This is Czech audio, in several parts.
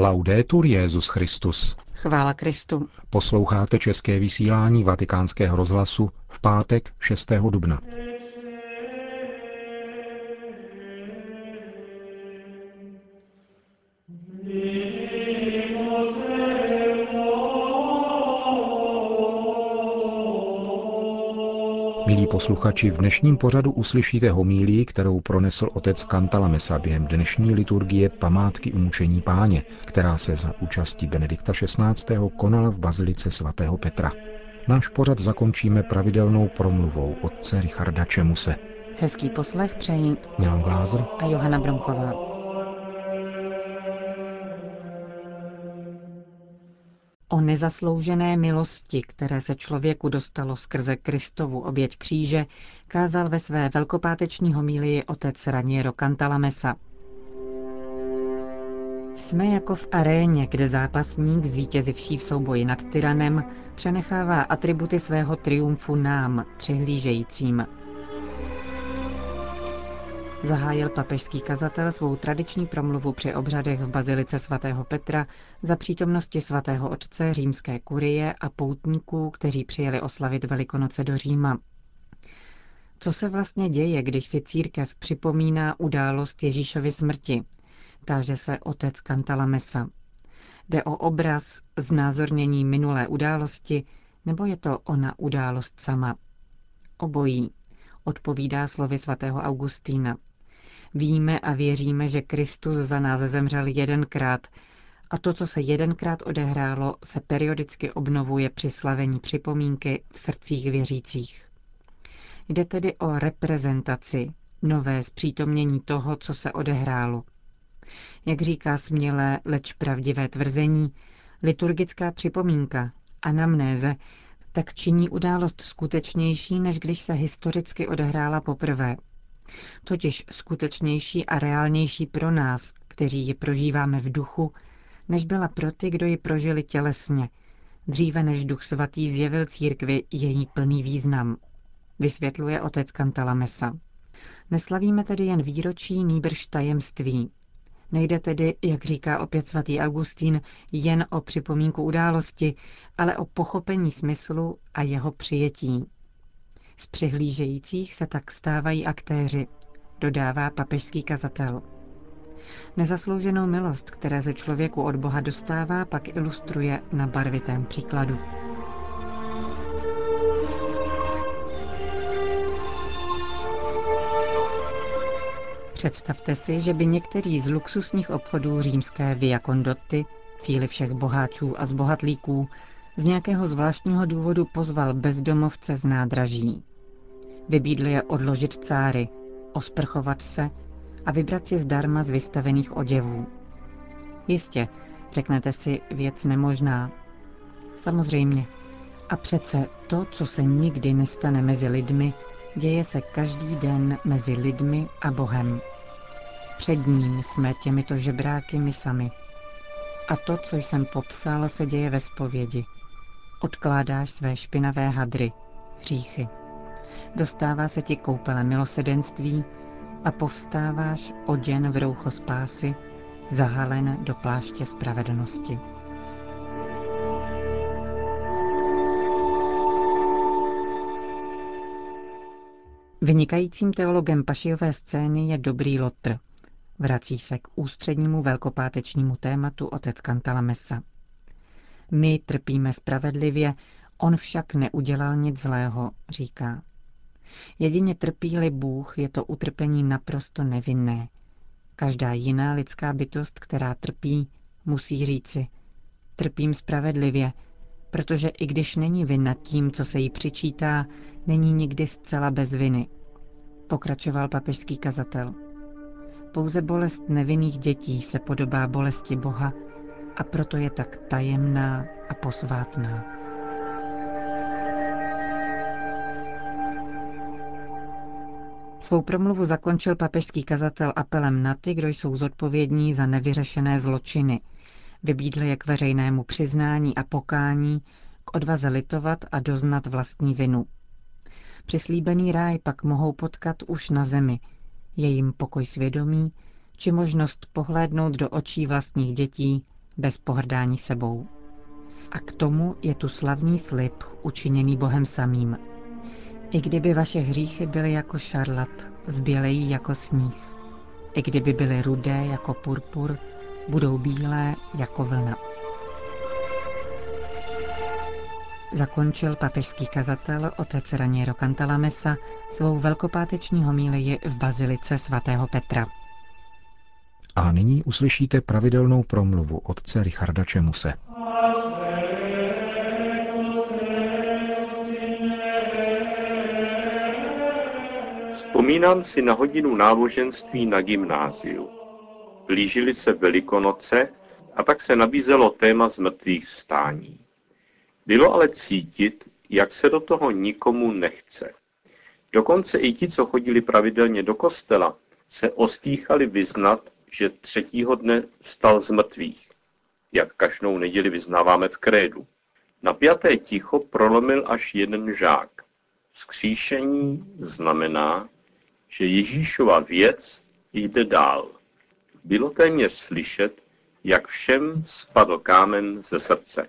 Laudetur Jezus Christus. Chvála Kristu. Posloucháte české vysílání Vatikánského rozhlasu v pátek 6. dubna. Posluchači, v dnešním pořadu uslyšíte homílii, kterou pronesl otec Cantalamessa během dnešní liturgie památky umučení páně, která se za účastí Benedikta XVI. konala v bazilice svatého Petra. Náš pořad zakončíme pravidelnou promluvou otce Richarda Čemuse. Hezký poslech přejí Milan Glázer a Johana Bromková. O nezasloužené milosti, které se člověku dostalo skrze Kristovu oběť kříže, kázal ve své velkopáteční homílii otec Raniero Cantalamessa. Jsme jako v aréně, kde zápasník, zvítězivší v souboji nad tyranem, přenechává atributy svého triumfu nám, přihlížejícím. Zahájil papežský kazatel svou tradiční promluvu při obřadech v Bazilice svatého Petra za přítomnosti svatého otce římské kurie a poutníků, kteří přijeli oslavit Velikonoce do Říma. Co se vlastně děje, když si církev připomíná událost Ježíšovy smrti? Táže se otec Mesa. Jde o obraz, znázornění minulé události, nebo je to ona událost sama? Obojí, odpovídá slovy svatého Augustína. Víme a věříme, že Kristus za nás zemřel jedenkrát a to, co se jedenkrát odehrálo, se periodicky obnovuje při slavení připomínky v srdcích věřících. Jde tedy o reprezentaci, nové zpřítomnění toho, co se odehrálo. Jak říká smělé, leč pravdivé tvrzení, liturgická připomínka, anamnéze, tak činí událost skutečnější, než když se historicky odehrála poprvé – totiž skutečnější a reálnější pro nás, kteří ji prožíváme v duchu, než byla pro ty, kdo ji prožili tělesně, dříve než duch svatý zjevil církvi její plný význam, vysvětluje otec Mesa. Neslavíme tedy jen výročí, nýbrž tajemství. Nejde tedy, jak říká opět svatý Augustín, jen o připomínku události, ale o pochopení smyslu a jeho přijetí. Z přihlížejících se tak stávají aktéři, dodává papežský kazatel. Nezaslouženou milost, které se člověku od Boha dostává, pak ilustruje na barvitém příkladu. Představte si, že by některý z luxusních obchodů římské Via Condotti, cíly všech boháčů a zbohatlíků, z nějakého zvláštního důvodu pozval bezdomovce z nádraží. Vybídl je odložit cáry, osprchovat se a vybrat si zdarma z vystavených oděvů. Jistě, řeknete si, věc nemožná. Samozřejmě. A přece to, co se nikdy nestane mezi lidmi, děje se každý den mezi lidmi a Bohem. Před ním jsme těmito žebráky my sami. A to, co jsem popsal, se děje ve spovědi. Odkládáš své špinavé hadry, hříchy dostává se ti koupele milosedenství a povstáváš oděn v roucho spásy, zahalen do pláště spravedlnosti. Vynikajícím teologem pašijové scény je dobrý Lotr. Vrací se k ústřednímu velkopátečnímu tématu otec Mesa. My trpíme spravedlivě, on však neudělal nic zlého, říká. Jedině trpí-li Bůh, je to utrpení naprosto nevinné. Každá jiná lidská bytost, která trpí, musí říci, trpím spravedlivě, protože i když není vinna tím, co se jí přičítá, není nikdy zcela bez viny. Pokračoval papežský kazatel. Pouze bolest nevinných dětí se podobá bolesti Boha a proto je tak tajemná a posvátná. Svou promluvu zakončil papežský kazatel apelem na ty, kdo jsou zodpovědní za nevyřešené zločiny. Vybídl je k veřejnému přiznání a pokání, k odvaze litovat a doznat vlastní vinu. Přislíbený ráj pak mohou potkat už na zemi, je jim pokoj svědomí, či možnost pohlédnout do očí vlastních dětí, bez pohrdání sebou. A k tomu je tu slavný slib, učiněný Bohem samým. I kdyby vaše hříchy byly jako šarlat, zbělejí jako sníh. I kdyby byly rudé jako purpur, budou bílé jako vlna. Zakončil papežský kazatel otec Raniero Cantalamessa svou velkopáteční homílii v bazilice svatého Petra. A nyní uslyšíte pravidelnou promluvu otce Richarda Čemuse. Vzpomínám si na hodinu náboženství na gymnáziu. Blížily se Velikonoce a tak se nabízelo téma zmrtvých stání. Bylo ale cítit, jak se do toho nikomu nechce. Dokonce i ti, co chodili pravidelně do kostela, se ostýchali vyznat, že třetího dne vstal z mrtvých, jak každou neděli vyznáváme v krédu. Napjaté ticho prolomil až jeden žák. Vzkříšení znamená, že Ježíšova věc jde dál. Bylo téměř slyšet, jak všem spadl kámen ze srdce.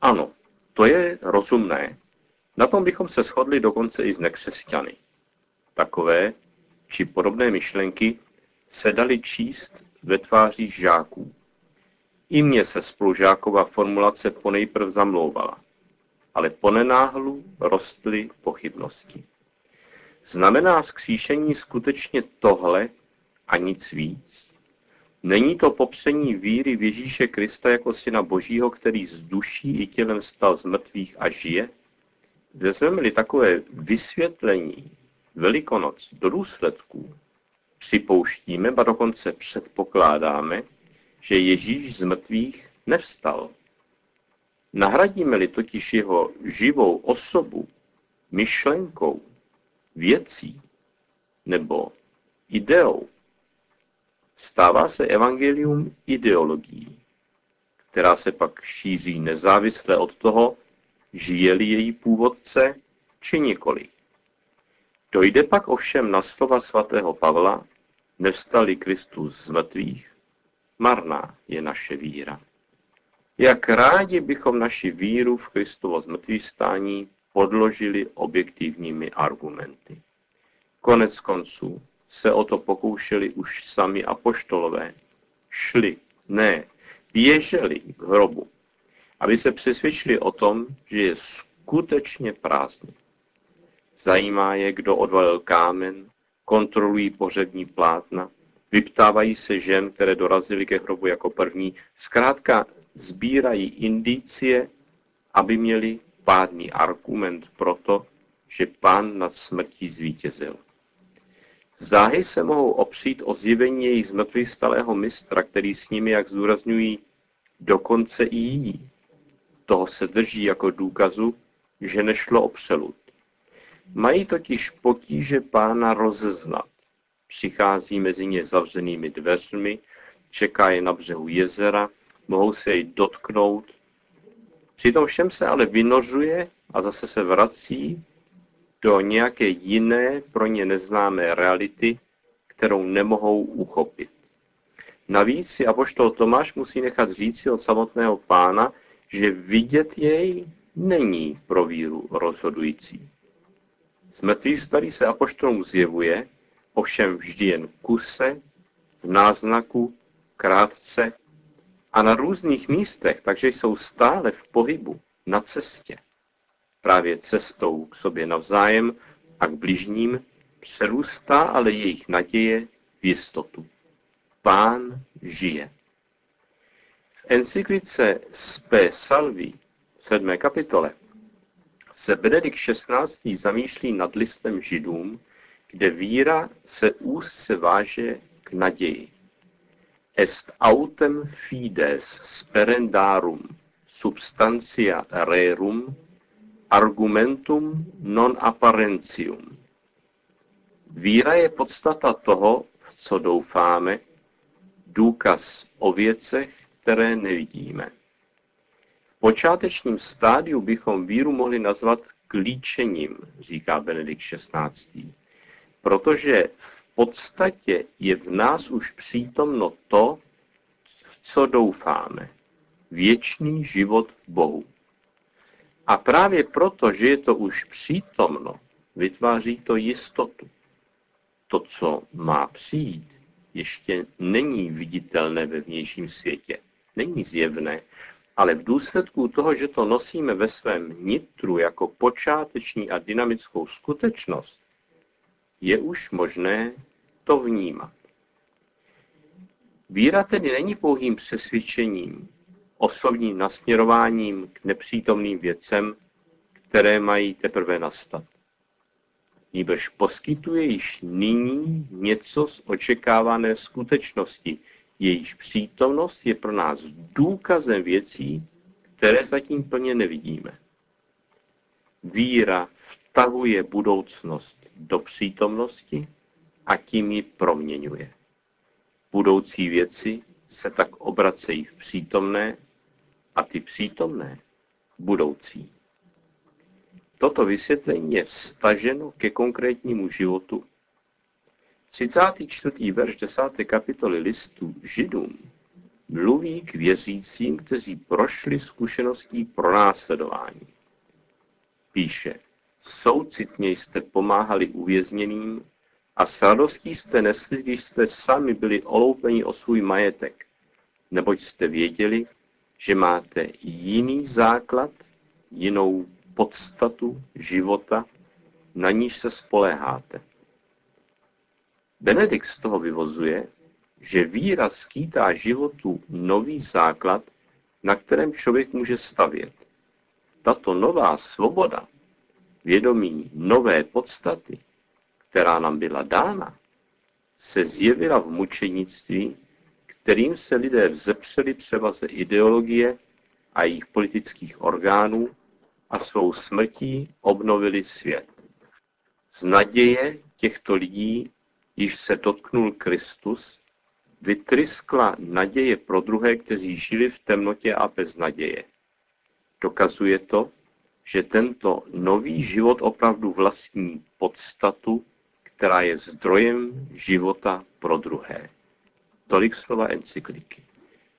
Ano, to je rozumné. Na tom bychom se shodli dokonce i z nekřesťany. Takové či podobné myšlenky se daly číst ve tvářích žáků. I mně se spolužáková formulace ponejprv zamlouvala, ale ponenáhlu rostly pochybnosti. Znamená vzkříšení skutečně tohle a nic víc? Není to popření víry v Ježíše Krista jako syna Božího, který z duší i tělem stal z mrtvých a žije? Vezmeme-li takové vysvětlení Velikonoc do důsledků, připouštíme, ba dokonce předpokládáme, že Ježíš z mrtvých nevstal. Nahradíme-li totiž jeho živou osobu myšlenkou, věcí nebo ideou, stává se evangelium ideologií, která se pak šíří nezávisle od toho, žije-li její původce či nikoli. Dojde pak ovšem na slova svatého Pavla, nevstali Kristus z mrtvých, marná je naše víra. Jak rádi bychom naši víru v Kristovo zmrtvých stání podložili objektivními argumenty. Konec konců se o to pokoušeli už sami apoštolové. Šli, ne, běželi k hrobu, aby se přesvědčili o tom, že je skutečně prázdný. Zajímá je, kdo odvalil kámen, kontrolují pohřební plátna, vyptávají se žen, které dorazily ke hrobu jako první, zkrátka sbírají indicie, aby měli pádný argument pro to, že pán nad smrtí zvítězil. Záhy se mohou opřít o zjevení jejich zmrtvých stalého mistra, který s nimi, jak zdůrazňují, dokonce i jí. Toho se drží jako důkazu, že nešlo o přelud. Mají totiž potíže pána rozeznat. Přichází mezi ně zavřenými dveřmi, čeká je na břehu jezera, mohou se jej dotknout. Přitom všem se ale vynořuje a zase se vrací do nějaké jiné, pro ně neznámé reality, kterou nemohou uchopit. Navíc si apoštol Tomáš musí nechat říci od samotného pána, že vidět jej není pro víru rozhodující. Zmrtvý starý se apoštolům zjevuje, ovšem vždy jen kuse, v náznaku, krátce a na různých místech, takže jsou stále v pohybu, na cestě. Právě cestou k sobě navzájem a k bližním přerůstá ale jejich naděje v jistotu. Pán žije. V encyklice Spe Salvi v 7. kapitole se Benedikt XVI. zamýšlí nad listem židům, kde víra se úzce váže k naději. Est autem fides sperendarum substantia rerum argumentum non apparentium. Víra je podstata toho, v co doufáme, důkaz o věcech, které nevidíme počátečním stádiu bychom víru mohli nazvat klíčením, říká Benedikt XVI. Protože v podstatě je v nás už přítomno to, v co doufáme. Věčný život v Bohu. A právě proto, že je to už přítomno, vytváří to jistotu. To, co má přijít, ještě není viditelné ve vnějším světě. Není zjevné, ale v důsledku toho, že to nosíme ve svém nitru jako počáteční a dynamickou skutečnost, je už možné to vnímat. Víra tedy není pouhým přesvědčením, osobním nasměrováním k nepřítomným věcem, které mají teprve nastat. Nýbrž poskytuje již nyní něco z očekávané skutečnosti, jejíž přítomnost je pro nás důkazem věcí, které zatím plně nevidíme. Víra vtahuje budoucnost do přítomnosti a tím ji proměňuje. Budoucí věci se tak obracejí v přítomné a ty přítomné v budoucí. Toto vysvětlení je vstaženo ke konkrétnímu životu 34. verš 10. kapitoly listu Židům mluví k věřícím, kteří prošli zkušeností pronásledování. Píše, soucitně jste pomáhali uvězněným a s radostí jste nesli, když jste sami byli oloupeni o svůj majetek, neboť jste věděli, že máte jiný základ, jinou podstatu života, na níž se spoléháte. Benedikt z toho vyvozuje, že víra skýtá životu nový základ, na kterém člověk může stavět. Tato nová svoboda, vědomí nové podstaty, která nám byla dána, se zjevila v mučenictví, kterým se lidé vzepřeli převaze ideologie a jejich politických orgánů a svou smrtí obnovili svět. Z naděje těchto lidí již se dotknul Kristus, vytryskla naděje pro druhé, kteří žili v temnotě a bez naděje. Dokazuje to, že tento nový život opravdu vlastní podstatu, která je zdrojem života pro druhé. Tolik slova encykliky.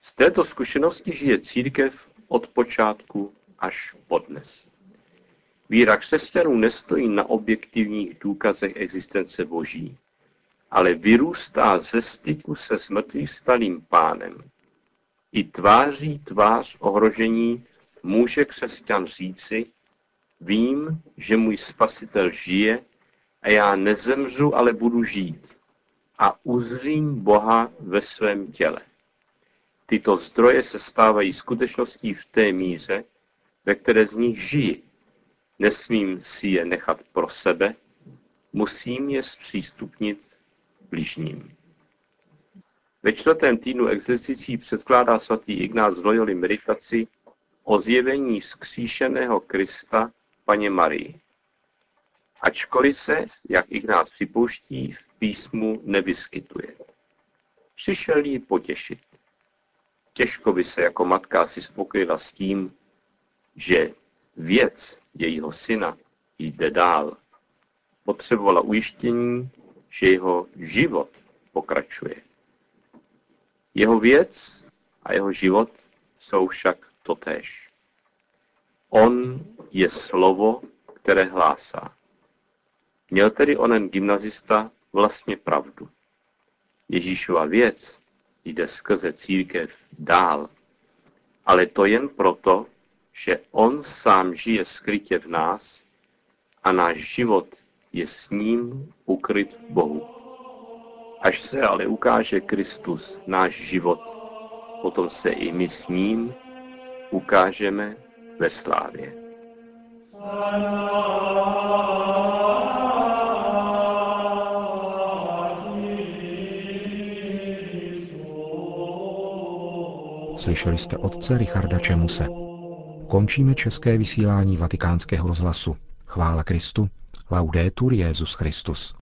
Z této zkušenosti žije církev od počátku až po dnes. Víra křesťanů nestojí na objektivních důkazech existence Boží, ale vyrůstá ze styku se smrtvých stalým pánem. I tváří tvář ohrožení může křesťan říci, vím, že můj spasitel žije a já nezemřu, ale budu žít a uzřím Boha ve svém těle. Tyto zdroje se stávají skutečností v té míře, ve které z nich žijí. Nesmím si je nechat pro sebe, musím je zpřístupnit bližním. Ve čtvrtém týdnu exercicí předkládá svatý Ignác z Loyoli meditaci o zjevení vzkříšeného Krista paně Marii. Ačkoliv se, jak Ignác připouští, v písmu nevyskytuje. Přišel jí potěšit. Těžko by se jako matka si spokojila s tím, že věc jejího syna jde dál. Potřebovala ujištění, že jeho život pokračuje. Jeho věc a jeho život jsou však totéž. On je slovo, které hlásá. Měl tedy onen gymnazista vlastně pravdu. Ježíšova věc jde skrze církev dál, ale to jen proto, že on sám žije skrytě v nás a náš život je s ním ukryt v Bohu. Až se ale ukáže Kristus, náš život, potom se i my s ním ukážeme ve slávě. Slyšeli jste otce Richarda Čemuse. Končíme české vysílání vatikánského rozhlasu. Chvála Kristu. Laudetur Jezus Christus.